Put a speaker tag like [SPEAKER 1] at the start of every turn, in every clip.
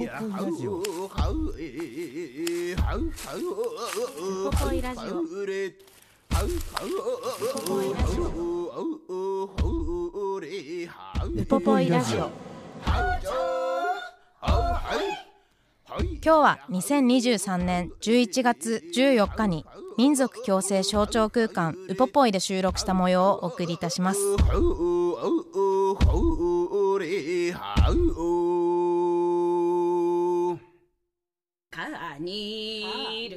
[SPEAKER 1] ポポイラジオ。
[SPEAKER 2] ウポポイラジオ。ウポポイラジオ。今日は2023年11月14日に民族共生象徴空間ウポポイで収録した模様をお送りいたします
[SPEAKER 1] イ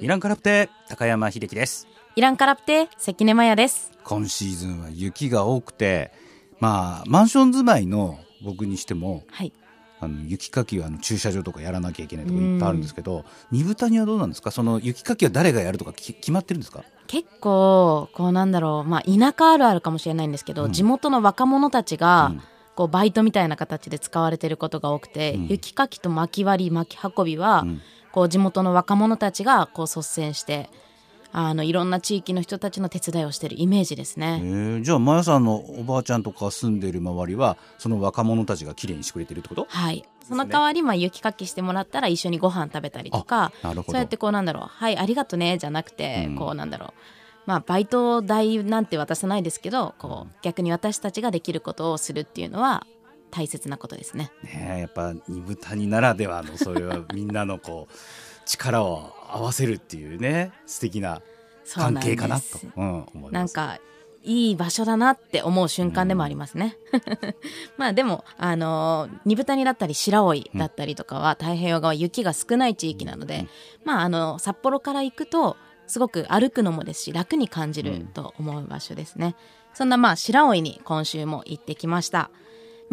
[SPEAKER 1] ランカラプテ高山秀樹です。
[SPEAKER 2] イランカラプテ関根麻也です。
[SPEAKER 1] 今シーズンは雪が多くてまあマンション住まいの僕にしても
[SPEAKER 2] はい。
[SPEAKER 1] あの雪かきはあの駐車場とかやらなきゃいけないとかいっぱいあるんですけど二豚にはどうなんですか？その雪かきは誰がやるとかき決まってるんですか？
[SPEAKER 2] 結構こうなんだろう。まあ田舎あるあるかもしれないんですけど、
[SPEAKER 1] うん。
[SPEAKER 2] 地元の若者たちが、
[SPEAKER 1] うん。
[SPEAKER 2] こうバイトみたいな形で使われてることが多くて、
[SPEAKER 1] うん。
[SPEAKER 2] 雪かきと薪割り薪運びは、
[SPEAKER 1] うん
[SPEAKER 2] こう地元の若者たちがこう率先してあのいろんな地域の人たちの手伝いをしてるイメージです
[SPEAKER 1] え
[SPEAKER 2] ね。
[SPEAKER 1] ー。じゃあマヤさんのおばあちゃんとか住んでる周りはその若者たちがきれいにしてくれてるってこと？
[SPEAKER 2] はい、その代わり、まあ、雪かきしてもらったら一緒にご飯食べたりとかそうやってこうなんだろう「はいありがとね」じゃなくて、
[SPEAKER 1] うん。
[SPEAKER 2] こうなんだろうまあバイト代なんて渡さないですけどこう逆に私たちができることをするっていうのは大切なことですね。
[SPEAKER 1] ねえやっぱ二豚にならではのそれはみんなのこう 力を合わせるっていうね素敵な関係かなと
[SPEAKER 2] そう
[SPEAKER 1] うん、思います
[SPEAKER 2] なんかいい場所だなって思う瞬間でもありますね。まあでも、あのー、二豚にだったり白老だったりとかは太平洋側雪が少ない地域なので、まああの札幌から行くとすごく歩くのもですし楽に感じると思う場所ですね。そんなまあ白老に今週も行ってきました。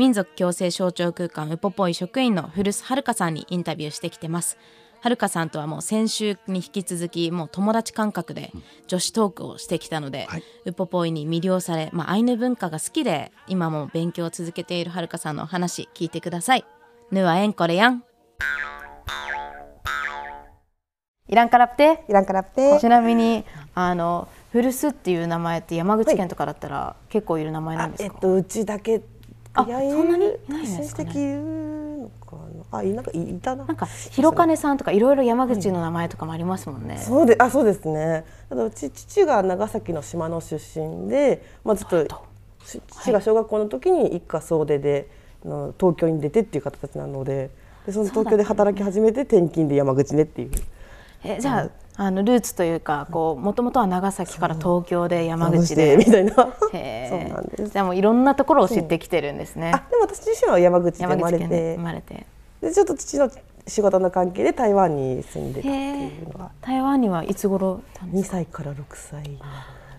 [SPEAKER 2] 民族共生象徴空間ウポポイ職員の古巣遥さんにインタビューしてきてます。はるかさんとはもう先週に引き続きもう友達感覚で女子トークをしてきたので、
[SPEAKER 1] はい
[SPEAKER 2] ウポポイに魅了され、まあ、アイヌ文化が好きで今も勉強を続けているはるかさんのお話聞いてください。ぬはえんこれやん。イランカラプテ？
[SPEAKER 3] イランカラプテ
[SPEAKER 2] ちなみにあの古巣っていう名前って山口県とかだったら結構いる名前なんですか、
[SPEAKER 3] えっとうちだけ
[SPEAKER 2] あそんなに？いないんですかね。
[SPEAKER 3] あいな。んかいいたな。
[SPEAKER 2] なんか広金さんとかいろいろ山口の名前とかもありますもんね。
[SPEAKER 3] そうであそうですね。ただうち父が長崎の島の出身でまあずっとし父が小学校の時に一家総出であの東京に出てっていう形なのででその東京で働き始めて転勤で山口ねっていう
[SPEAKER 2] えじゃあ,、あのルーツというかこうもともとは長崎から東京で山口
[SPEAKER 3] で。
[SPEAKER 2] で
[SPEAKER 3] みたいな。
[SPEAKER 2] へ
[SPEAKER 3] そうなんです。
[SPEAKER 2] じゃあもういろんなところを知ってきてるんですね。
[SPEAKER 3] あでも私自身は山口で
[SPEAKER 2] 山
[SPEAKER 3] 生まれて。
[SPEAKER 2] 生まれて。
[SPEAKER 3] でちょっと父の仕事の関係で台湾に住んでたっていうのが
[SPEAKER 2] 台湾にはいつ頃
[SPEAKER 3] 2歳から6歳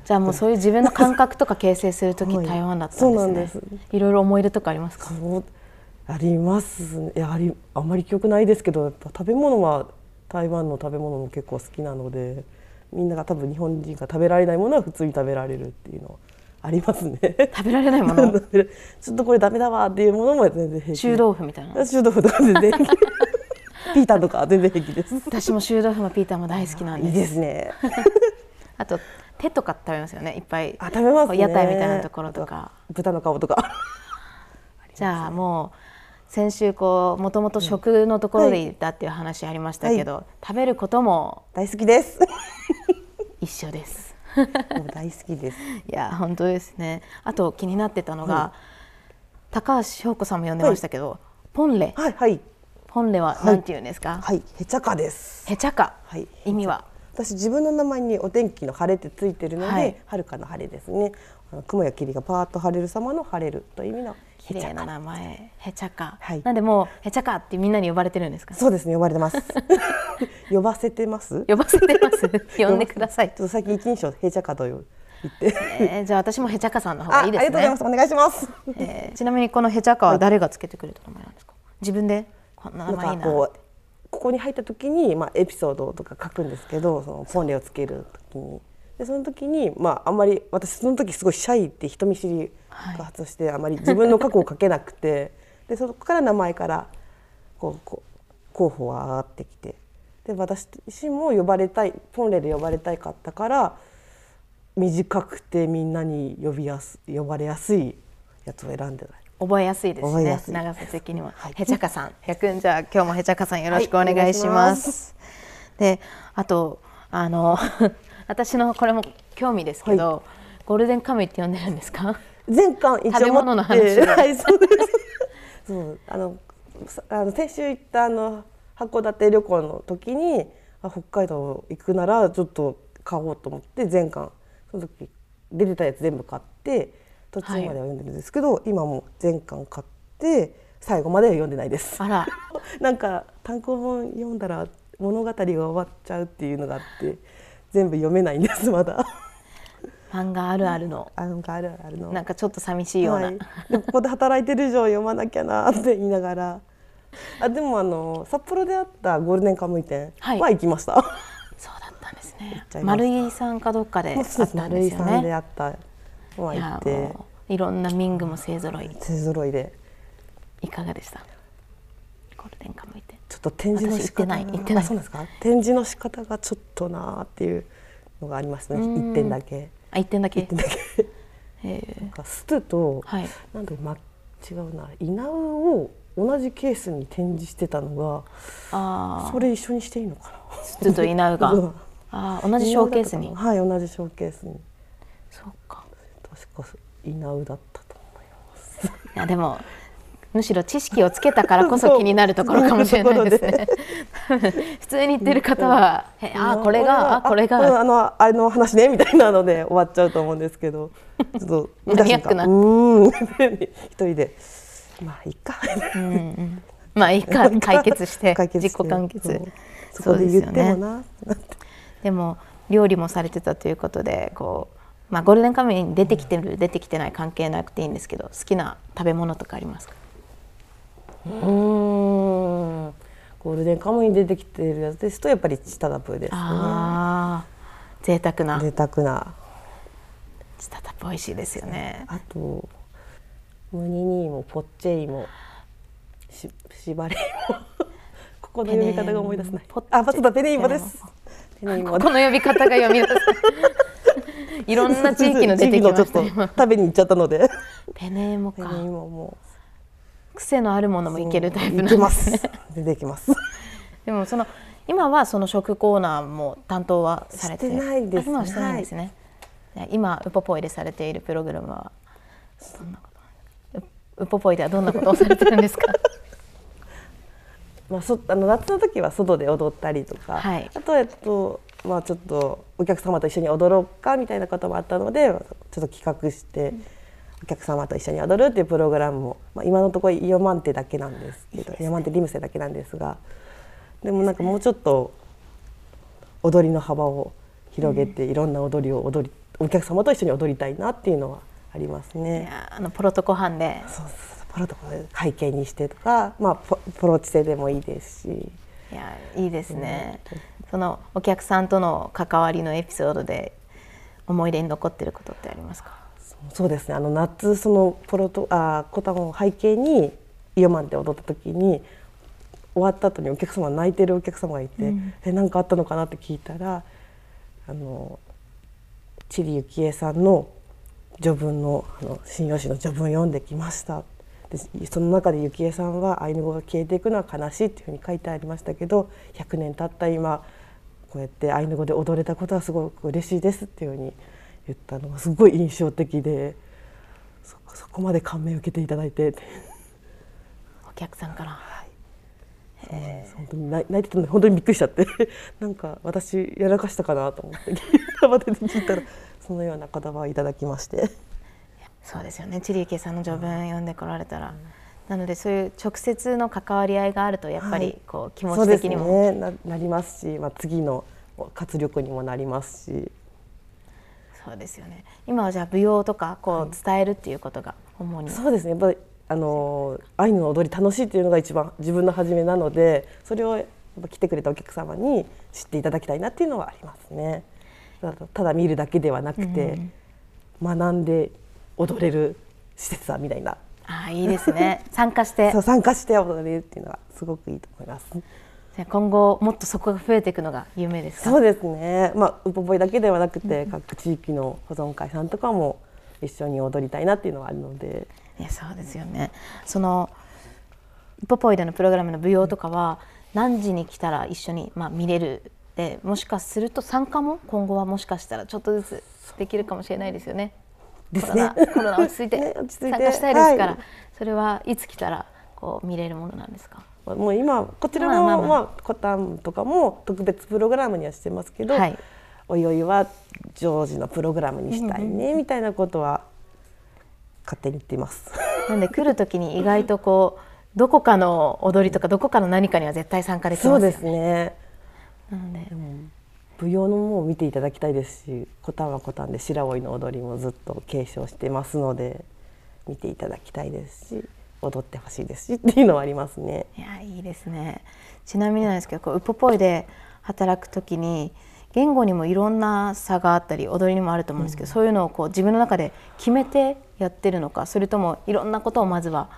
[SPEAKER 2] じゃあもうそういう自分の感覚とか形成する時
[SPEAKER 3] はい。
[SPEAKER 2] 台湾だったんですね。
[SPEAKER 3] そうなんです。
[SPEAKER 2] いろいろ思い出とかありますか？
[SPEAKER 3] あります。ねいやありあんまり記憶ないですけどやっぱ食べ物は台湾の食べ物も結構好きなのでみんなが多分日本人が食べられないものは普通に食べられるっていうのありますね。
[SPEAKER 2] 食べられないもの？
[SPEAKER 3] ちょっとこれダメだわっていうものも全然平気
[SPEAKER 2] 臭豆腐みたいな？
[SPEAKER 3] 臭豆腐とか全然ピータンとか全然平気です。
[SPEAKER 2] 私も臭豆腐もピーターも大好きなん
[SPEAKER 3] いい
[SPEAKER 2] です
[SPEAKER 3] ですね。
[SPEAKER 2] あと手とか食べますよねいっぱい
[SPEAKER 3] あ食べますね。
[SPEAKER 2] 屋台みたいなところとか
[SPEAKER 3] 豚の顔とか。
[SPEAKER 2] じゃあもう先週こうもともと食のところでいたっていう話ありましたけど、食べることも
[SPEAKER 3] 大好きです。
[SPEAKER 2] 一緒です。
[SPEAKER 3] 大好きです。
[SPEAKER 2] いや本当ですね。あと気になってたのが、高橋翔子さんも呼んでましたけど、ポンレ。
[SPEAKER 3] はいはい。
[SPEAKER 2] ポンレは何て言うんですか、
[SPEAKER 3] はい。へちゃかです。
[SPEAKER 2] へちゃか、
[SPEAKER 3] はい。
[SPEAKER 2] 意味は？
[SPEAKER 3] 私自分の名前にお天気の晴れってついてるので、
[SPEAKER 2] はい。
[SPEAKER 3] 遥かの晴れですね。雲や霧がパーッと晴れる様の晴れるという意味の
[SPEAKER 2] 綺麗な名前。へちゃか、
[SPEAKER 3] はい。
[SPEAKER 2] なんでもうへちゃかってみんなに呼ばれてるんですか？
[SPEAKER 3] そうですね呼ばれてます。呼ばせてます？
[SPEAKER 2] 呼ばせてます？呼んでください。
[SPEAKER 3] ちょっと最近一人称へちゃかと言って。
[SPEAKER 2] えーじゃあ私もへちゃかさんの方
[SPEAKER 3] あ、
[SPEAKER 2] がいいですね。
[SPEAKER 3] ありがとうございます。お願いします。
[SPEAKER 2] えーちなみにこのへちゃかは誰がつけてくれた名前なんですか？自分でこんな名前いいな
[SPEAKER 3] なんかこうこ校に入った時に、まあ、エピソードとか書くんですけどそのポンレをつける時にでその時に、まあ、あんまり私その時すごいシャイって人見知りが発して、あまり自分の過去を書けなくて。でそこから名前からこうこう候補が上がってきて。で私自身も呼ばれたいポンレで呼ばれたいかったから短くてみんなに呼びやす呼ばれやすいやつを選んでない。
[SPEAKER 2] 覚えやすいですね。
[SPEAKER 3] すい。
[SPEAKER 2] 長瀬的にも、へちゃかさん。100じゃあ今日もへちゃかさんよろしくお願いします,、であとあの私のこれも興味ですけど、ゴールデンカムイって呼んでるんですか？
[SPEAKER 3] 全巻一応
[SPEAKER 2] 食べ物の話を。
[SPEAKER 3] はいそうです。そ うあのさあの先週行ったあの函館旅行の時にあ北海道行くならちょっと買おうと思って全巻。その時出てたやつ全部買って途中までは読んでるんですけど、今も全巻買って最後までは読んでないです。
[SPEAKER 2] あら。
[SPEAKER 3] なんか単行本読んだら物語が終わっちゃうっていうのがあって全部読めないんですまだ。
[SPEAKER 2] 漫画あるあるの。
[SPEAKER 3] あなんかあるあるの。
[SPEAKER 2] なんかちょっと寂しいような、
[SPEAKER 3] はい、でここで働いてる以上読まなきゃなって言いながら。あでもあの札幌であったゴールデンカムイ店
[SPEAKER 2] はい。
[SPEAKER 3] は行きました、
[SPEAKER 2] そうだったんですね。丸井さんかどっかであ
[SPEAKER 3] そうです
[SPEAKER 2] ったん
[SPEAKER 3] 丸井さん
[SPEAKER 2] で
[SPEAKER 3] あったのはい行
[SPEAKER 2] や
[SPEAKER 3] って。
[SPEAKER 2] いろんな民具も勢ぞろい。
[SPEAKER 3] 勢ぞろいで。
[SPEAKER 2] いかがでした？ゴールデンカムイ店
[SPEAKER 3] ちょっと展示の仕方
[SPEAKER 2] 私行ってない
[SPEAKER 3] そうですか？展示の仕方がちょっとなーっていうのがありますね。
[SPEAKER 2] うん。
[SPEAKER 3] 一点だけ。
[SPEAKER 2] あ一点だけ？
[SPEAKER 3] 一点だけ。
[SPEAKER 2] え
[SPEAKER 3] なんかストゥと、
[SPEAKER 2] はい。
[SPEAKER 3] なんでま違うな稲ウを同じケースに展示してたのが
[SPEAKER 2] あ
[SPEAKER 3] それ一緒にしていいのかな？
[SPEAKER 2] あずっと稲うが？
[SPEAKER 3] うん。
[SPEAKER 2] あー同じショーケースに？
[SPEAKER 3] はい同じショーケースに。
[SPEAKER 2] そうか。
[SPEAKER 3] 確か稲ウだったと思います。
[SPEAKER 2] いやでもむしろ知識をつけたからこそ気になるところかもしれないですね。普通に言ってる方は、えあこれがあこれ
[SPEAKER 3] うん
[SPEAKER 2] が
[SPEAKER 3] あのあれの話ねみたいなので終わっちゃうと思うんですけど。ちょっと
[SPEAKER 2] マニアックな
[SPEAKER 3] 一人で。まあいいか。
[SPEAKER 2] うんうん。まあ いいか。解決して自己完結。
[SPEAKER 3] そうで言ってもな。
[SPEAKER 2] でも料理もされてたということでこう、まあ、ゴールデンカムイに出てきてる出てきてない関係なくていいんですけど好きな食べ物とかありますか？
[SPEAKER 3] うーん。ゴールデンカムイに出てきてるやつです。とやっぱりチタダプですね。
[SPEAKER 2] 贅沢な
[SPEAKER 3] 贅沢な。
[SPEAKER 2] チタタプ美味しいですよね。
[SPEAKER 3] あとムニニーもポッチェイもししばれも ここの読み方が思い出せない。あそうだペネイモです。ペネイモ。
[SPEAKER 2] この呼び方が読み出せい。ろんな地域の出てきました
[SPEAKER 3] 食べに行っちゃったので。
[SPEAKER 2] ペネーモ
[SPEAKER 3] ペネ
[SPEAKER 2] か
[SPEAKER 3] イモも
[SPEAKER 2] 癖のあるものもいけるタイプなんですね。
[SPEAKER 3] す。出てきます。
[SPEAKER 2] でもその今はその食コーナーも担当はされて。
[SPEAKER 3] ないです
[SPEAKER 2] あ今はしてないんですね、今ウポポイでされているプログラムは。どんなことウポポイではどんなことをされてるんですか？
[SPEAKER 3] まあ、そあの夏の時は外で踊ったりとか、
[SPEAKER 2] はい。
[SPEAKER 3] あとえっとまあちょっとお客様と一緒に踊ろうかみたいなこともあったのでちょっと企画してお客様と一緒に踊るっていうプログラムも、まあ、今のところイオマンテだけなんですけどイオマンテリムセだけなんですがでもなんかもうちょっと踊りの幅を広げて、いろんな踊りを踊りお客様と一緒に踊りたいなっていうのはあります
[SPEAKER 2] い
[SPEAKER 3] ね。
[SPEAKER 2] やあのプロトコ班で。
[SPEAKER 3] そうそうプロとか会計にしてとか、まあ、ポプロチセでもいいですし。
[SPEAKER 2] いやいいですね、そのお客さんとの関わりのエピソードで思い出に残ってることってありますか？
[SPEAKER 3] そうですねあの夏そのプロとあコタンを背景にイオマンで踊った時に終わった後にお客様泣いてるお客様がいて「え何かあったのかな?」って聞いたらあのチリユキエさんの序文のあの新用紙の序文読んできましたでその中でユキエさんはアイヌ語が消えていくのは悲しいっていうふうに書いてありましたけど100年経った今こうやってアイヌ語で踊れたことはすごく嬉しいですっていうふうに言ったのがすごい印象的でそそこまで感銘を受けていただいて。
[SPEAKER 2] お客さんから。
[SPEAKER 3] 本当に泣泣いてたので本当にびっくりしちゃって。なんか私やらかしたかなと思って。慌てて聞いたらそのような言葉をいただきまして。
[SPEAKER 2] そうですよね。チリーケさんの序文読んでこられたら、なのでそういう直接の関わり合いがあるとやっぱり
[SPEAKER 3] はい。
[SPEAKER 2] こう気持ち的にも、
[SPEAKER 3] ね。ななりますし、まあ、次の活力にもなりますし
[SPEAKER 2] そうですよね。今はじゃあ舞踊とかこう伝えるっていうことが主に、
[SPEAKER 3] そうですね。やっぱりあのアイヌの踊り楽しいっていうのが一番自分の初めなのでそれをぱ来てくれたお客様に知っていただきたいなっていうのはありますね。ただ見るだけではなくて、学んで踊れる施設だみたいな。
[SPEAKER 2] ああいいですね。参加して。
[SPEAKER 3] そう参加して踊れるっていうのはすごくいいと思います。
[SPEAKER 2] 今後もっとそこが増えていくのが夢ですか？
[SPEAKER 3] そうですね、まあ、ウポポイだけではなくて、各地域の保存会さんとかも一緒に踊りたいなっていうのはあるので。
[SPEAKER 2] いやそうですよね。そのウポポイでのプログラムの舞踊とかは何時に来たら一緒に、まあ、見れるでもしかすると参加も今後はもしかしたらちょっとずつできるかもしれないですよね。
[SPEAKER 3] ですね。
[SPEAKER 2] コロナコロナ落ち着いて
[SPEAKER 3] ね落ち着いて。
[SPEAKER 2] 参加したいですから、
[SPEAKER 3] はい。
[SPEAKER 2] それはいつ来たらこう見れるものなんですか？
[SPEAKER 3] もう今こちらの、まあ
[SPEAKER 2] まあ
[SPEAKER 3] コタンとかも特別プログラムにはしてますけど、
[SPEAKER 2] はい。
[SPEAKER 3] おいおいは常時のプログラムにしたいね、みたいなことは勝手に言っています。
[SPEAKER 2] なんで来る時に意外とこうどこかの踊りとかどこかの何かには絶対参加できますよね。
[SPEAKER 3] そうですね。
[SPEAKER 2] なので。
[SPEAKER 3] 舞踊のも見ていただきたいですしコタンはコタンで白老の踊りもずっと継承してますので見ていただきたいですし踊ってほしいですしっていうのはありますね。
[SPEAKER 2] いやいいですね。ちなみになんですけどこうウポポイで働く時に言語にもいろんな差があったり踊りにもあると思うんですけど、そういうのをこう自分の中で決めてやってるのかそれともいろんなことをまずは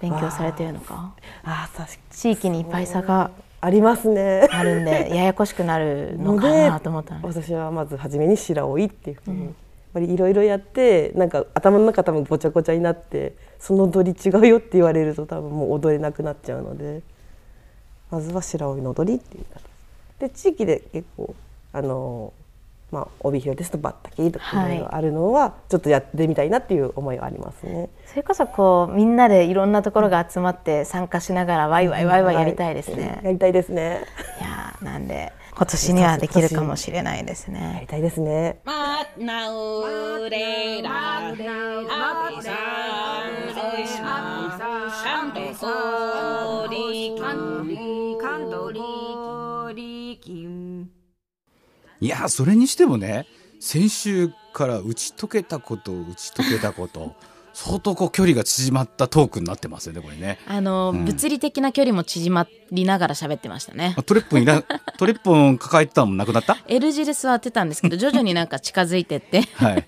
[SPEAKER 2] 勉強されてるのか？
[SPEAKER 3] ああ確かに。
[SPEAKER 2] 地域にいっぱい差が
[SPEAKER 3] ありますね。
[SPEAKER 2] あるんでややこしくなるのかなと思ったんです
[SPEAKER 3] 私はまず初めに白老っていうふうに、ぱりいろいろやってなんか頭の中多分ごちゃごちゃになってその踊り違うよって言われると多分もう踊れなくなっちゃうのでまずは白老の踊りっていう形で地域で結構あのまあ帯広ですとバッタキとか
[SPEAKER 2] はい
[SPEAKER 3] いろいろあるのはちょっとやってみたいなっていう思いはありますね。
[SPEAKER 2] それこそこうみんなでいろんなところが集まって参加しながらワイワイワイワイやりたいですね。
[SPEAKER 3] はいやりたいですね。
[SPEAKER 2] いやーなんで今年にはできるかもしれないです
[SPEAKER 3] や
[SPEAKER 2] ね
[SPEAKER 3] り。たいですね。
[SPEAKER 4] Mắt nào đề đà áp sang ơi sang sang để cô đi khăn đồ đi kim
[SPEAKER 1] いやそれにしてもね先週から打ち解けたこと打ち解けたこと相当こう距離が縮まったトークになってますよねこれね。
[SPEAKER 2] あの、
[SPEAKER 1] うん
[SPEAKER 2] 物理的な距離も縮まりながら喋ってましたね
[SPEAKER 1] あ。トレッポンいら トレッポン抱えてたのもなくなった
[SPEAKER 2] ？L 字で座ってたんですけど 徐々になんか近づいてって
[SPEAKER 1] はい。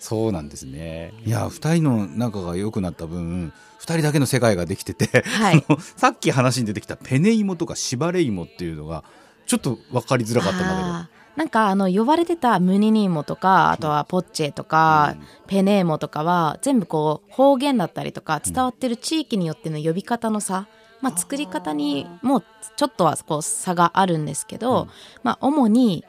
[SPEAKER 1] そうなんですね。いや、二人の仲が良くなった分、二人だけの世界ができてて、
[SPEAKER 2] はい
[SPEAKER 1] さっき話に出てきたペネ芋とか縛れ芋っていうのが、ちょっと分かりづらかったんだ
[SPEAKER 2] あーなんかあの呼ばれてたムニニーモとかあとはポッチェとか、ペネーモとかは全部こう方言だったりとか伝わってる地域によっての呼び方の差、まあ、作り方にもちょっとはこう差があるんですけど、まあ、主に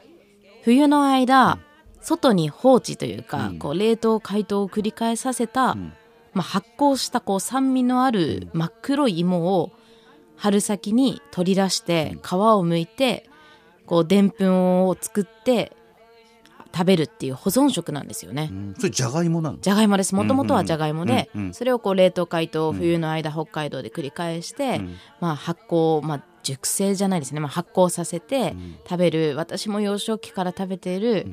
[SPEAKER 2] 冬の間外に放置というか、
[SPEAKER 1] うん。
[SPEAKER 2] こう冷凍解凍を繰り返させた、
[SPEAKER 1] ん。
[SPEAKER 2] まあ、発酵したこう酸味のある真っ黒い芋を春先に取り出して皮を剥いてこうでんぷんを作って食べるっていう保存食なんですよね。
[SPEAKER 1] うん。それじゃがいもなの？
[SPEAKER 2] じゃがいもです。もともとはじゃがいもで、
[SPEAKER 1] うんうん。うん
[SPEAKER 2] それをこう冷凍解凍を冬の間北海道で繰り返して、
[SPEAKER 1] ん。
[SPEAKER 2] まあ、発酵、まあ、熟成じゃないですね、まあ、発酵させて食べる、私も幼少期から食べている、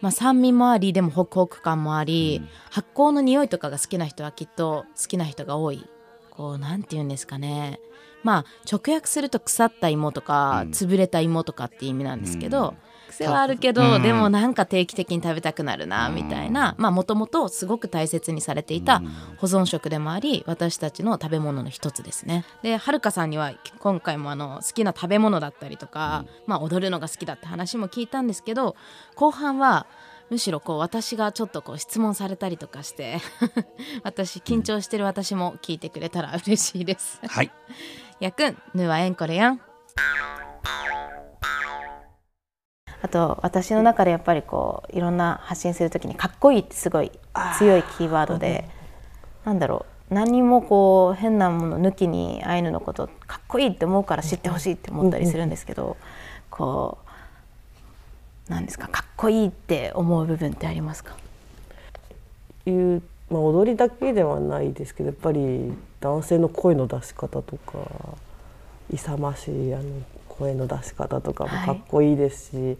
[SPEAKER 2] まあ、酸味もありでもホクホク感もあり、発酵の匂いとかが好きな人はきっと好きな人が多い。こうなんて言うんですかねまあ直訳すると腐った芋とか、潰れた芋とかっていう意味なんですけど、癖はあるけど、
[SPEAKER 1] うん。
[SPEAKER 2] でもなんか定期的に食べたくなるなみたいな。まあもともとすごく大切にされていた保存食でもあり私たちの食べ物の一つですね。ではるかさんには今回もあの好きな食べ物だったりとか、まあ踊るのが好きだって話も聞いたんですけど後半はむしろこう私がちょっとこう質問されたりとかして 私緊張してる私も聞いてくれたら嬉しいです。
[SPEAKER 1] はい。
[SPEAKER 2] やくんぬはえんこれやん。あと私の中でやっぱりこういろんな発信するときにかっこいいってすごい強いキーワードでなんだろう何もこう変なもの抜きにアイヌのことかっこいいって思うから知ってほしいって思ったりするんですけどこうなんですかかっこいいって思う部分ってありますか？
[SPEAKER 3] いう、まあ、踊りだけではないですけどやっぱり男性の声の出し方とか勇ましいあの声の出し方とかもかっこいいですし、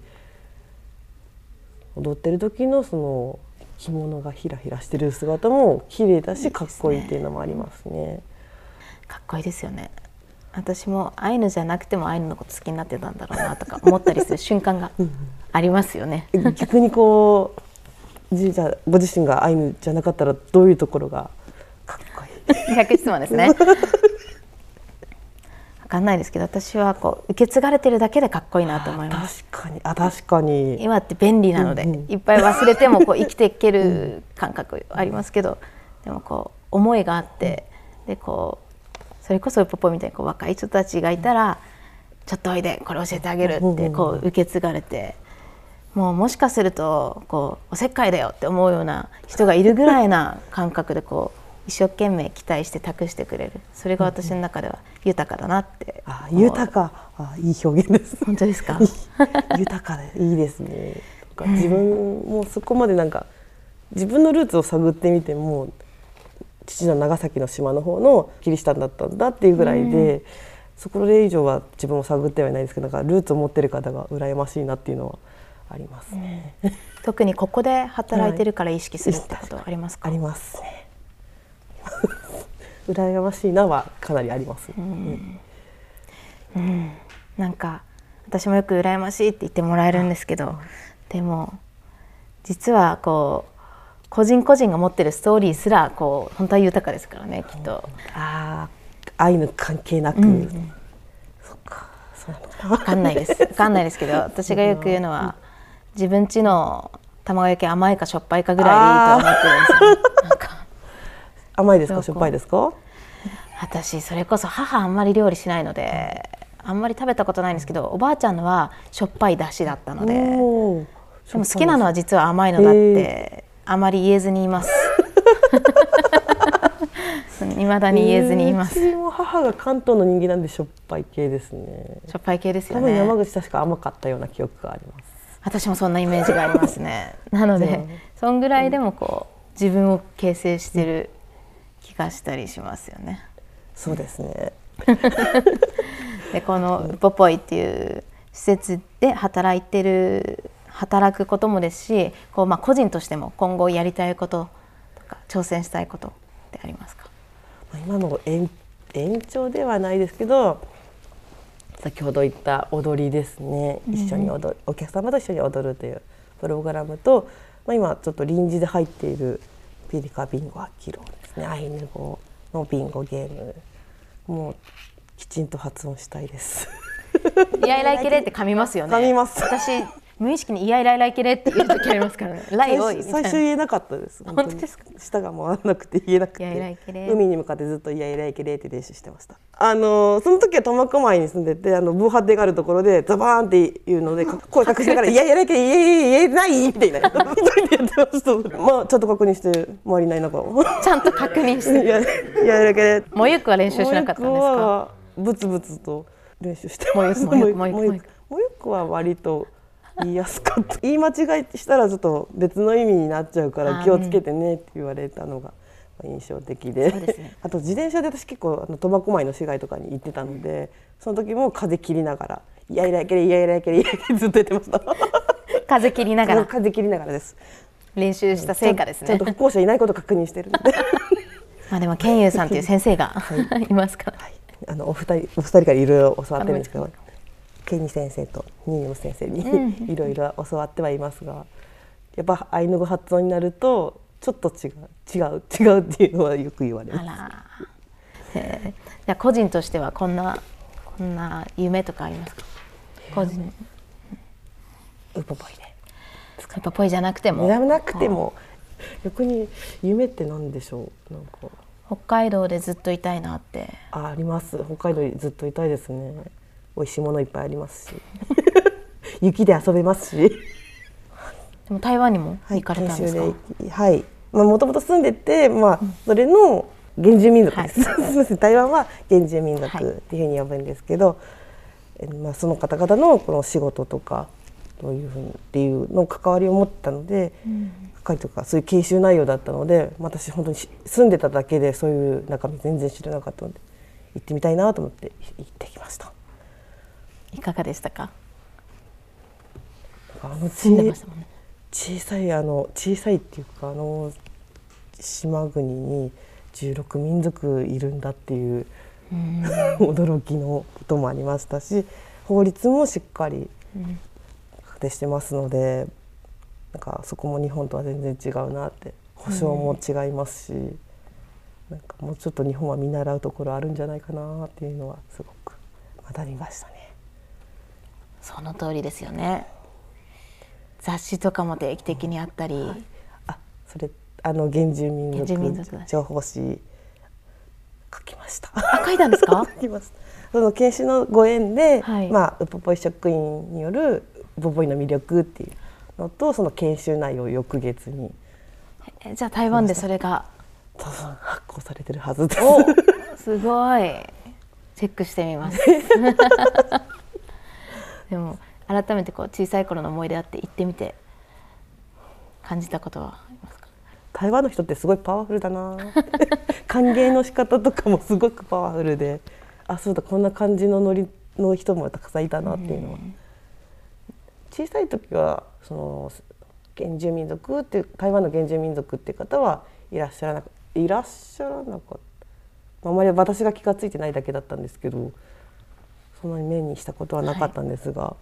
[SPEAKER 3] 踊ってる時のその着物がひらひらしてる姿も綺麗だしかっこいいっていうのもありますね。
[SPEAKER 2] かっこいいですよね私もアイヌじゃなくてもアイヌのこと好きになってたんだろうなとか思ったりする瞬間がありますよね。
[SPEAKER 3] 逆にこうじじゃあご自身がアイヌじゃなかったらどういうところがかっこいい？
[SPEAKER 2] 逆質問ですね。わかんないですけど私はこう受け継がれてるだけでかっこいいなと思います。
[SPEAKER 3] 確かにあ確かに
[SPEAKER 2] 今って便利なので、
[SPEAKER 3] うんうん
[SPEAKER 2] いっぱい忘れてもこう生きていける感覚ありますけど、でもこう思いがあって、でこうそれこそポポみたいにこう若い人たちがいたら、ちょっとおいでこれ教えてあげるってこう受け継がれて。もうもしかするとこうおせっかいだよって思うような人がいるぐらいな感覚でこう一生懸命期待して託してくれる。それが私の中では豊かだなって
[SPEAKER 3] あ
[SPEAKER 2] 思う
[SPEAKER 3] 豊か。あいい表現です。
[SPEAKER 2] 本当ですか？
[SPEAKER 3] 豊かでいいですね。自分もそこまでなんか自分のルーツを探ってみても父の長崎の島の方のキリシタンだったんだっていうぐらいで、そこれ以上は自分を探ってはいないですけどなんかルーツを持ってる方が羨ましいなっていうのはあります。ね、
[SPEAKER 2] 特にここで働いてるから意識するってことはありますか、
[SPEAKER 3] あります。ね。羨ましいなはかなりあります、うん。
[SPEAKER 2] なんか私もよく羨ましいって言ってもらえるんですけどでも実はこう個人個人が持ってるストーリーすらこう本当は豊かですからねきっと。
[SPEAKER 3] ああアイヌ関係なく、そっかそうなのかな
[SPEAKER 2] 分かんないです。分かんないですけど私がよく言うのは自分家の卵焼き甘いかしょっぱいかぐらいでいいと思ってるんですよなんか。
[SPEAKER 3] 甘いですか？しょっぱいですか？
[SPEAKER 2] 私それこそ母あんまり料理しないのであんまり食べたことないんですけどおばあちゃんのはしょっぱいだしだったのででも好きなのは実は甘いのだってあまり言えずにいます。いまだに言えずにいます。
[SPEAKER 3] うちも母が関東の人間なんでしょっぱい系ですね。
[SPEAKER 2] しょっぱい系ですよ
[SPEAKER 3] 多分山
[SPEAKER 2] ね。
[SPEAKER 3] 口確か甘かったような記憶があります
[SPEAKER 2] 私もそんなイメージがありますね。なので、そんぐらいでもこう自分を形成してる気がしたりしますよね。
[SPEAKER 3] そうですね
[SPEAKER 2] でこのポポイっていう施設で働いてる働くこともですし、こうまあ個人としても今後やりたいこととか挑戦したいことってありますか？
[SPEAKER 3] まあ今の延延長ではないですけど先ほど言った踊りですね、一緒に踊るお客様と一緒に踊るというプログラムと、まあ、今ちょっと臨時で入っているピリカビンゴアキロですねアイヌ語のビンゴゲームもうきちんと発音したいです。
[SPEAKER 2] イヤイライケレって噛みますよね。
[SPEAKER 3] 噛みます
[SPEAKER 2] 私無意識にイヤイライライケレって言う時ありますからね。ライオイみたいな
[SPEAKER 3] 最初言えなかったです。
[SPEAKER 2] 本当ですか？
[SPEAKER 3] 舌が回らなくて言えなく
[SPEAKER 2] いやいらいけ
[SPEAKER 3] て
[SPEAKER 2] れ
[SPEAKER 3] 海に向かってずっと「いやいらいけれ」って練習してました。あのその時は苫小牧に住んでてあの防波堤があるところでザバーンっていうので か声隠しながら「いやいやいらいけれ言え言えない」みたいな一人でやってました。まあちゃんと確認して周りない中を。
[SPEAKER 2] ちゃんと確認して。
[SPEAKER 3] いやいやいらいけれ。
[SPEAKER 2] もゆくは練習しなかったんですか。
[SPEAKER 3] はブツブツと練習して
[SPEAKER 2] もう一個もう一個もう一個
[SPEAKER 3] もう一個もう一個は割と言いやすかった言い間違いしたらちょっと別の意味になっちゃうから気をつけてねって言われたのが印象的で
[SPEAKER 2] ね
[SPEAKER 3] あと自転車で私結構あの苫小牧の市街とかに行ってたのでその時も風切りながら「いやいやいけれいやいやいけれいやいやいけれ」ずっとやってました
[SPEAKER 2] 風切りながら
[SPEAKER 3] 風切りながらです
[SPEAKER 2] 練習した成果ですね
[SPEAKER 3] ちゃんと。歩行者いないこと確認してるので
[SPEAKER 2] まあでもケンユーさんという先生がいますから。
[SPEAKER 3] あのお二人お二人からいろいろ教わってるんですけどケニ先生とニーム先生に いろいろ教わってはいますがやっぱアイヌ語発音になるとちょっと違う違う違うっていうのはよく言われ
[SPEAKER 2] あ
[SPEAKER 3] ます。
[SPEAKER 2] じゃあ個人としてはこんなこんな夢とかありますか？個人。
[SPEAKER 3] ウポポイで。
[SPEAKER 2] やっぱぽいじゃなくても。
[SPEAKER 3] なくても。逆に夢って何でしょう？なんか。
[SPEAKER 2] 北海道でずっといたいなって。
[SPEAKER 3] ああります。北海道にずっといたいですね美味しいものいっぱいありますし 雪で遊べますし。
[SPEAKER 2] でも台湾にも行かれたんですか？
[SPEAKER 3] はい。まあもともと住んでて、まあそれの原住民族です。
[SPEAKER 2] は
[SPEAKER 3] すみません。台湾は原住民族っていうふうに呼ぶんですけど、えまあその方々のこの仕事とかどういうふうにっていうの関わりを持ったので、係とかそういう研修内容だったので、私本当にし住んでただけでそういう中身全然知らなかったので行ってみたいなと思って行ってきました。
[SPEAKER 2] いかがでしたか？
[SPEAKER 3] あの
[SPEAKER 2] 住んでましたもんね。
[SPEAKER 3] 小さいあの小さいっていうかあの島国に16民族いるんだっていう 驚きのこともありましたし法律もしっかりでしてますので、なんかそこも日本とは全然違うなって保証も違いますし、なんかもうちょっと日本は見習うところあるんじゃないかなっていうのはすごく学びましたね。
[SPEAKER 2] その通りですよね。雑誌とかも定期的にあったり、
[SPEAKER 3] あそれあの原住民
[SPEAKER 2] 族
[SPEAKER 3] 族情報誌書きました。
[SPEAKER 2] あ書いたんですか？
[SPEAKER 3] 書きますその研修のご縁で、
[SPEAKER 2] はい。
[SPEAKER 3] まあウポポイ職員によるウポポイの魅力っていうのとその研修内容を翌月に
[SPEAKER 2] えじゃあ台湾でそれが
[SPEAKER 3] 多分発行されてるはずです。
[SPEAKER 2] おすごい。チェックしてみます でも改めてこう小さい頃の思い出あって行ってみて感じたことはありますか？
[SPEAKER 3] 台湾の人ってすごいパワフルだな 歓迎の仕方とかもすごくパワフルで。あそうだこんな感じのノリの人もたくさんいたなっていうのは、小さい時はその原住民族っていう台湾の原住民族っていう方はいらっしゃらないらっしゃらなかった。あまり私が気が付いてないだけだったんですけどそんなに目にしたことはなかったんですが、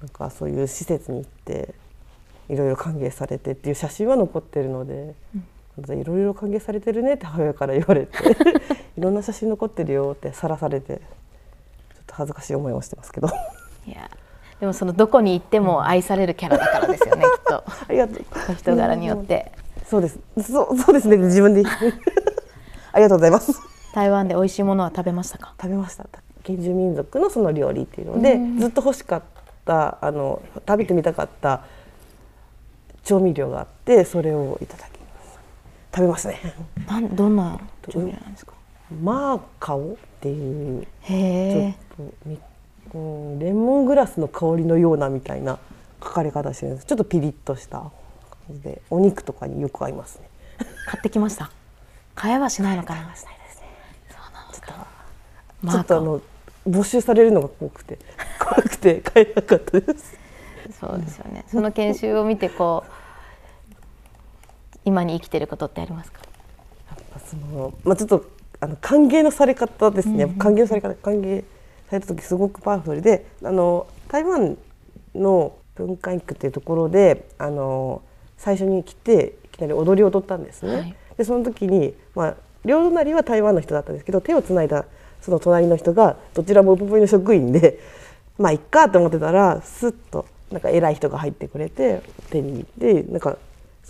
[SPEAKER 3] なんかそういう施設に行っていろいろ歓迎されてっていう写真は残ってるので、いろいろ歓迎されてるねって母親から言われて いろんな写真残ってるよってさらされてちょっと恥ずかしい思いをしてますけど。
[SPEAKER 2] いやでもそのどこに行っても愛されるキャラだからですよね きっと。
[SPEAKER 3] ありがとう。
[SPEAKER 2] お人柄によって。
[SPEAKER 3] そうです。そうそうですね。自分で ありがとうございます。
[SPEAKER 2] 台湾で美味しいものは食べましたか？
[SPEAKER 3] 食べました原住民族のその料理っていうので、ずっと欲しかったあの食べてみたかった調味料があってそれをいただきます。食べますね。
[SPEAKER 2] なんどんな調味料なんですか？
[SPEAKER 3] マーカオっていうちょ
[SPEAKER 2] へ
[SPEAKER 3] っとみ、うん、レモングラスの香りのようなみたいな書かれ方してるんです。ちょっとピリッとした感じでお肉とかによく合いますね。
[SPEAKER 2] え買ってきました。買えはしないのかな。
[SPEAKER 3] しないですね。
[SPEAKER 2] そうなんです
[SPEAKER 3] ちょ
[SPEAKER 2] か
[SPEAKER 3] っとあの募集されるのが怖くて。怖くて買えなかったです。
[SPEAKER 2] そうですよね。その研修を見てこう今に生きてることってありますか？
[SPEAKER 3] そのまあちょっとあの歓迎のされ方ですね、歓迎のされ方歓迎された時すごくパワフルであの台湾の文化育っていうところであの最初に来ていきなり踊りを踊ったんですね。
[SPEAKER 2] はい。
[SPEAKER 3] でその時に、まあ、両隣は台湾の人だったんですけど手をつないだその隣の人がどちらもウポポイの職員で まあいっかと思ってたらスッとなんか偉い人が入ってくれて手に握ってなんか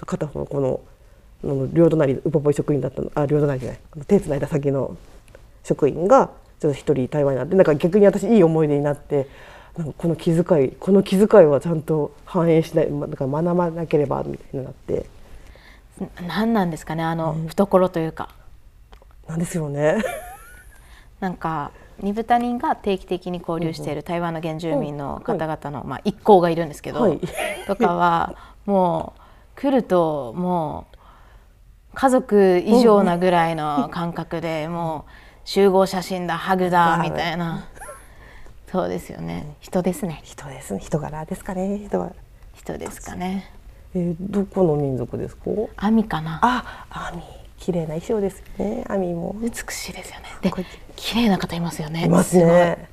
[SPEAKER 3] 片方のこの両隣ウポポイ職員だったのあ両隣じゃない手つないだ先の職員がちょっと一人台湾になってなんか逆に私いい思い出になってなんかこの気遣いこの気遣いはちゃんと反映しないまだから学ばなければみたいになって。
[SPEAKER 2] 何なんですかねあの懐というか。
[SPEAKER 3] なんですよね。
[SPEAKER 2] なんか二ブタ人が定期的に交流している台湾の原住民の方々の、まあ、一行がいるんですけど、
[SPEAKER 3] はい。
[SPEAKER 2] とかはもう来るともう家族以上なぐらいの感覚でもう集合写真だハグだみたいな。そうですよね。人ですね。
[SPEAKER 3] 人ですね。人柄ですかね。人は、
[SPEAKER 2] 人ですかね。
[SPEAKER 3] えーどこの民族ですか？
[SPEAKER 2] アミかな。
[SPEAKER 3] あアミ綺麗な衣装ですよね。アミも。
[SPEAKER 2] 美しいですよね。で綺麗な方いますよね。
[SPEAKER 3] いますね。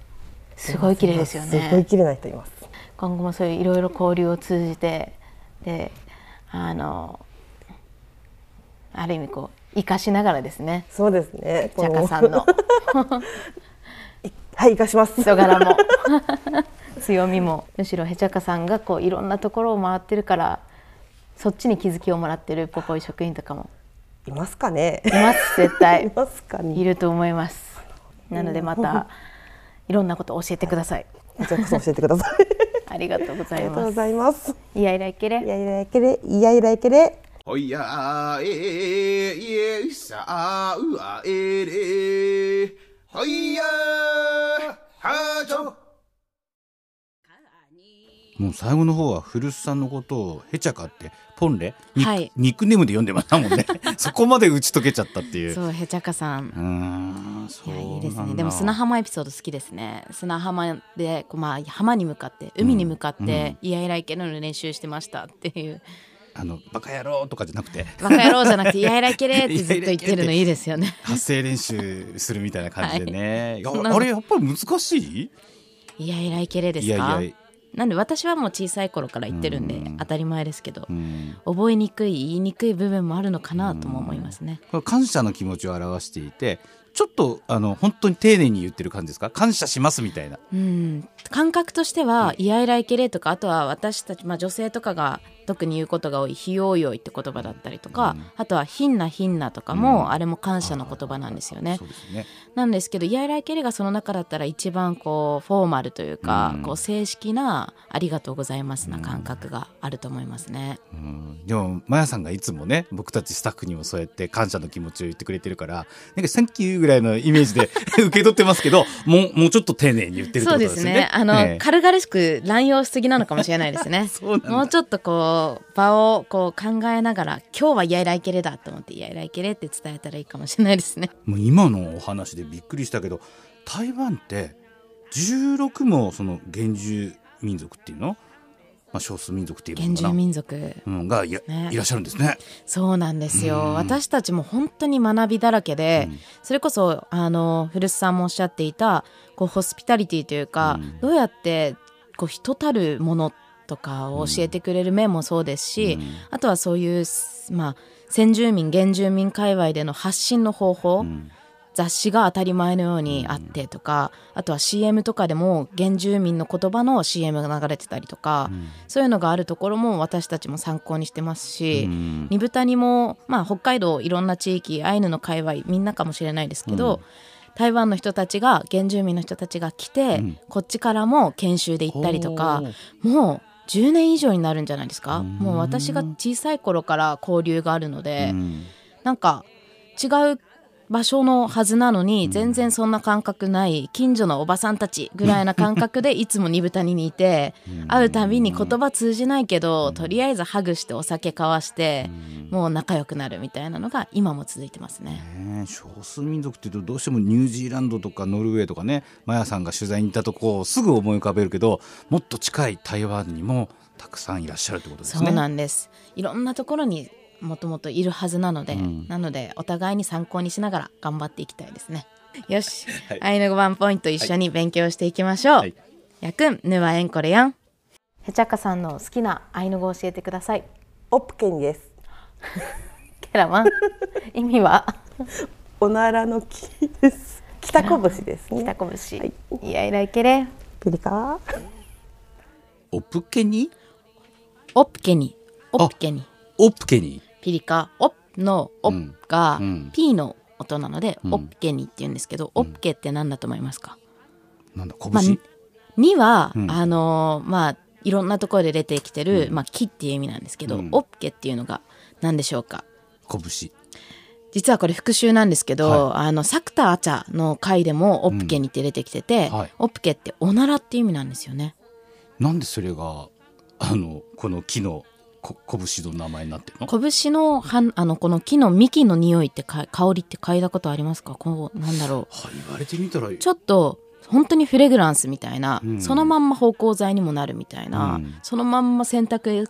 [SPEAKER 2] すごい。綺麗ですよ
[SPEAKER 3] すごい
[SPEAKER 2] ね
[SPEAKER 3] 綺麗な人います。
[SPEAKER 2] 今後もそういういろいろ交流を通じてであのある意味こう生かしながらですね。
[SPEAKER 3] そうですね。
[SPEAKER 2] ジャカさんの。
[SPEAKER 3] はい生かします。
[SPEAKER 2] 人柄も。強みも。むしろヘチャカさんがこういろんなところを回ってるからそっちに気づきをもらってるポポイ職員とかも
[SPEAKER 3] いますかね？
[SPEAKER 2] います絶
[SPEAKER 3] い
[SPEAKER 2] 対
[SPEAKER 3] ますかね？
[SPEAKER 2] いると思います。なのでまたいろんなことを教えてください。
[SPEAKER 3] じゃあこそ教えてください。
[SPEAKER 2] ありがとうございます。
[SPEAKER 3] ありがとうございます。
[SPEAKER 2] いやいらいけれ。
[SPEAKER 3] いやいらいけれ。いやいらいけれ。
[SPEAKER 5] ほいやええいえさあうあえれほいやはちょ。
[SPEAKER 1] もう最後の方は古巣さんのことをヘチャカってポンレ？ニ,、
[SPEAKER 2] はい。
[SPEAKER 1] ニックネームで読んでましたもんね。そこまで打ち解けちゃったっていう。う
[SPEAKER 2] そうヘチャカさん。
[SPEAKER 1] ーんそ
[SPEAKER 2] いうやいいですね。でも砂浜エピソード好きですね。砂浜でこう、まあ、浜に向かって海に向かって、いやいらいけるの練習してましたっていう。
[SPEAKER 1] あのバカ野郎とかじゃなくて。
[SPEAKER 2] バカ野郎じゃなくて、イヤイラいけれってずっと 言ってるのいいですよね。
[SPEAKER 1] 発声練習するみたいな感じでね、い。や
[SPEAKER 2] そんなの
[SPEAKER 1] あれやっぱり難しい？
[SPEAKER 2] イヤイラいけれです
[SPEAKER 1] いや
[SPEAKER 2] か
[SPEAKER 1] いや
[SPEAKER 2] なんで私はもう小さい頃から言ってるんで
[SPEAKER 1] うん。
[SPEAKER 2] 当たり前ですけど、
[SPEAKER 1] うん。
[SPEAKER 2] 覚えにくい、言いにくい部分もあるのかなとも思いますね。
[SPEAKER 1] これ感謝の気持ちを表していてちょっとあの本当に丁寧に言ってる感じですか？感謝しますみたいな。
[SPEAKER 2] うん、感覚としては、イヤイラいけれとか、あとは私たち、まあ女性とかが特に言うことが多い、ひよいよいって言葉だったりとか、あとはひんなひんなとかも、あれも感謝の言葉なんですよね
[SPEAKER 1] そう。ですね
[SPEAKER 2] なんですけど、イヤイラいけれがその中だったら一番こう、フォーマルというか、
[SPEAKER 1] うん
[SPEAKER 2] こう正式なありがとうございますな感覚があると思いますね。
[SPEAKER 1] うんでもマヤさんがいつもね僕たちスタッフにもそうやって感謝の気持ちを言ってくれてるからなんか「サンキュー」ぐらいのイメージで 受け取ってますけどもうもうちょっと丁寧に言ってるって
[SPEAKER 2] そうで
[SPEAKER 1] ことですすよね。
[SPEAKER 2] ね。あの、
[SPEAKER 1] ええ
[SPEAKER 2] 軽々しく乱用しすぎなのかもしれないですね。
[SPEAKER 1] そうなんだ
[SPEAKER 2] もうちょっとこう、場をこう考えながら、今日はイヤイライケレだと思って、イヤイライケレって伝えたらいいかもしれないですね。
[SPEAKER 1] もう今のお話でびっくりしたけど台湾って16もその原住民族っていうの、まあ、少数民族っていう
[SPEAKER 2] 原住民族。
[SPEAKER 1] うん、がいや、
[SPEAKER 2] ね
[SPEAKER 1] いらっしゃるんですね。
[SPEAKER 2] そうなんですよ。
[SPEAKER 1] うん
[SPEAKER 2] 私たちも本当に学びだらけで、それこそ、あの、古巣さんもおっしゃっていた、こう、ホスピタリティというか、
[SPEAKER 1] うん
[SPEAKER 2] どうやって、こう、人たるものとかを教えてくれる面もそうですし、
[SPEAKER 1] うん。
[SPEAKER 2] あとはそういう、まあ、先住民、原住民界隈での発信の方法、
[SPEAKER 1] うん。
[SPEAKER 2] 雑誌が当たり前のようにあってとか、あとは CM とかでも原住民の言葉の CM が流れてたりとか、そういうのがあるところも私たちも参考にしてますし、
[SPEAKER 1] うん。
[SPEAKER 2] 二豚にも、まあ、北海道いろんな地域アイヌの界隈みんなかもしれないですけど、台湾の人たちが原住民の人たちが来て、
[SPEAKER 1] ん。
[SPEAKER 2] こっちからも研修で行ったりとか
[SPEAKER 1] ほ
[SPEAKER 2] もう10年以上になるんじゃないですか、
[SPEAKER 1] ん。
[SPEAKER 2] もう私が小さい頃から交流があるので、
[SPEAKER 1] うん。
[SPEAKER 2] なんか違う場所のはずなのに全然そんな感覚ない近所のおばさんたちぐらいな感覚でいつも二豚にいて会うたびに言葉通じないけどとりあえずハグしてお酒交わしてもう仲良くなるみたいなのが今も続いてますね。
[SPEAKER 1] ねえ少数民族っていうとどうしてもニュージーランドとかノルウェーとかねマヤさんが取材に行ったとこすぐ思い浮かべるけどもっと近い台湾にもたくさんいらっしゃるってことですね。
[SPEAKER 2] そうなんです。いろんなところにもともといるはずなので、
[SPEAKER 1] ん。
[SPEAKER 2] なのでお互いに参考にしながら頑張っていきたいですね。よし、
[SPEAKER 1] はい。
[SPEAKER 2] 愛の5番ポイント一緒に勉強していきましょう、
[SPEAKER 1] はい。
[SPEAKER 2] やくんぬはえんこれやん。へちゃかさんの好きな愛の語を教えてください。
[SPEAKER 3] オップケンです。
[SPEAKER 2] ケラマン。意味は？
[SPEAKER 3] おならの木です。北拳ですね。
[SPEAKER 2] 北拳、
[SPEAKER 3] はい。
[SPEAKER 2] いやいらいけれ。
[SPEAKER 3] ピリカ？
[SPEAKER 1] オプケに
[SPEAKER 2] オップケにオップケに
[SPEAKER 1] オプケに
[SPEAKER 2] ピリカオップのオップが
[SPEAKER 1] うん。
[SPEAKER 2] P の音なので、
[SPEAKER 1] ん。
[SPEAKER 2] オップケにって言うんですけど、オップケって何だと思いますか？
[SPEAKER 1] なんだ
[SPEAKER 2] まあ
[SPEAKER 1] 拳、
[SPEAKER 2] には、
[SPEAKER 1] うん。
[SPEAKER 2] あのーまあいろんなところで出てきてる、まあ、木っていう意味なんですけど、
[SPEAKER 1] うん。
[SPEAKER 2] オップケっていうのが何でしょうか？
[SPEAKER 1] 拳。
[SPEAKER 2] 実はこれ復習なんですけど、
[SPEAKER 1] は
[SPEAKER 2] あのサクタアチャの回でもオップケにって出てきてて、
[SPEAKER 1] はい。
[SPEAKER 2] オップケっておならっていう意味なんですよね。
[SPEAKER 1] なんでそれがあのこの木のこ拳の名前になってるの？
[SPEAKER 2] 拳のはあのこの木の幹の匂いってか香りって嗅いだことありますか？こうなんだろう。
[SPEAKER 1] はい言われてみたら
[SPEAKER 2] ちょっと本当にフレグランスみたいな、
[SPEAKER 1] うん。
[SPEAKER 2] そのまんま芳香剤にもなるみたいな、
[SPEAKER 1] うん。
[SPEAKER 2] そのまんま洗濯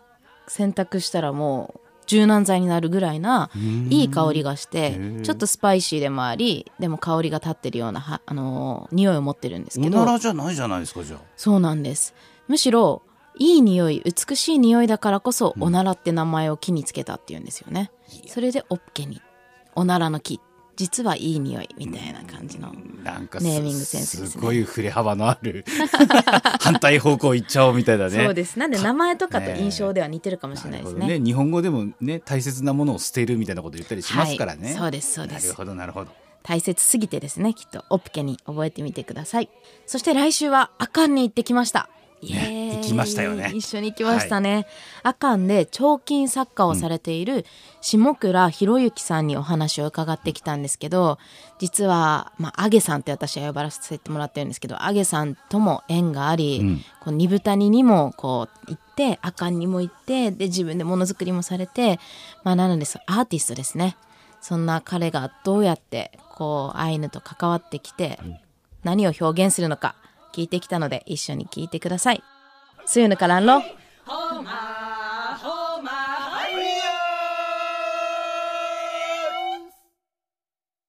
[SPEAKER 2] 洗濯したらもう柔軟剤になるぐらいな
[SPEAKER 1] うん。
[SPEAKER 2] いい香りがし
[SPEAKER 1] へ
[SPEAKER 2] て
[SPEAKER 1] ー。
[SPEAKER 2] ちょっとスパイシーでもありでも香りが立ってるようなはあのー匂いを持ってるんですけど。
[SPEAKER 1] おならじゃないじゃないですかじゃあ。
[SPEAKER 2] そうなんです。むしろいい匂い美しい匂いだからこそ、おならって名前を木につけたっていうんですよね。それでオッケに。おならの木。実はいい匂いみたいな感じの
[SPEAKER 1] なんかす
[SPEAKER 2] ネーミングセンスですね。
[SPEAKER 1] すごい振れ幅のある反対方向行っちゃおうみたいだね。
[SPEAKER 2] そうです。なんで名前とかと印象では似てるかもしれないですね。
[SPEAKER 1] なるほど日本語でもね大切なものを捨てるみたいなこと言ったりしますからね、
[SPEAKER 2] はいそうですそうです。
[SPEAKER 1] なるほどなるほど。
[SPEAKER 2] 大切すぎてですねきっと。オプケに覚えてみてください。そして来週はアカンに行ってきましたイエーイ。
[SPEAKER 1] 行きましたよね。
[SPEAKER 2] 一緒に行きましたね、アカンで彫金作家をされている下倉博之さんにお話を伺ってきたんですけど実は、まあ、アゲさんって私は呼ばせてもらってるんですけどアゲさんとも縁があり、
[SPEAKER 1] うん。
[SPEAKER 2] こう二豚ににもこう行ってアカンにも行ってで自分でものづくりもされて、まあ、なのでアーティストですね。そんな彼がどうやってこうアイヌと関わってきて何を表現するのか聞いてきたので一緒に聞いてください。スユヌカランロ
[SPEAKER 4] Home,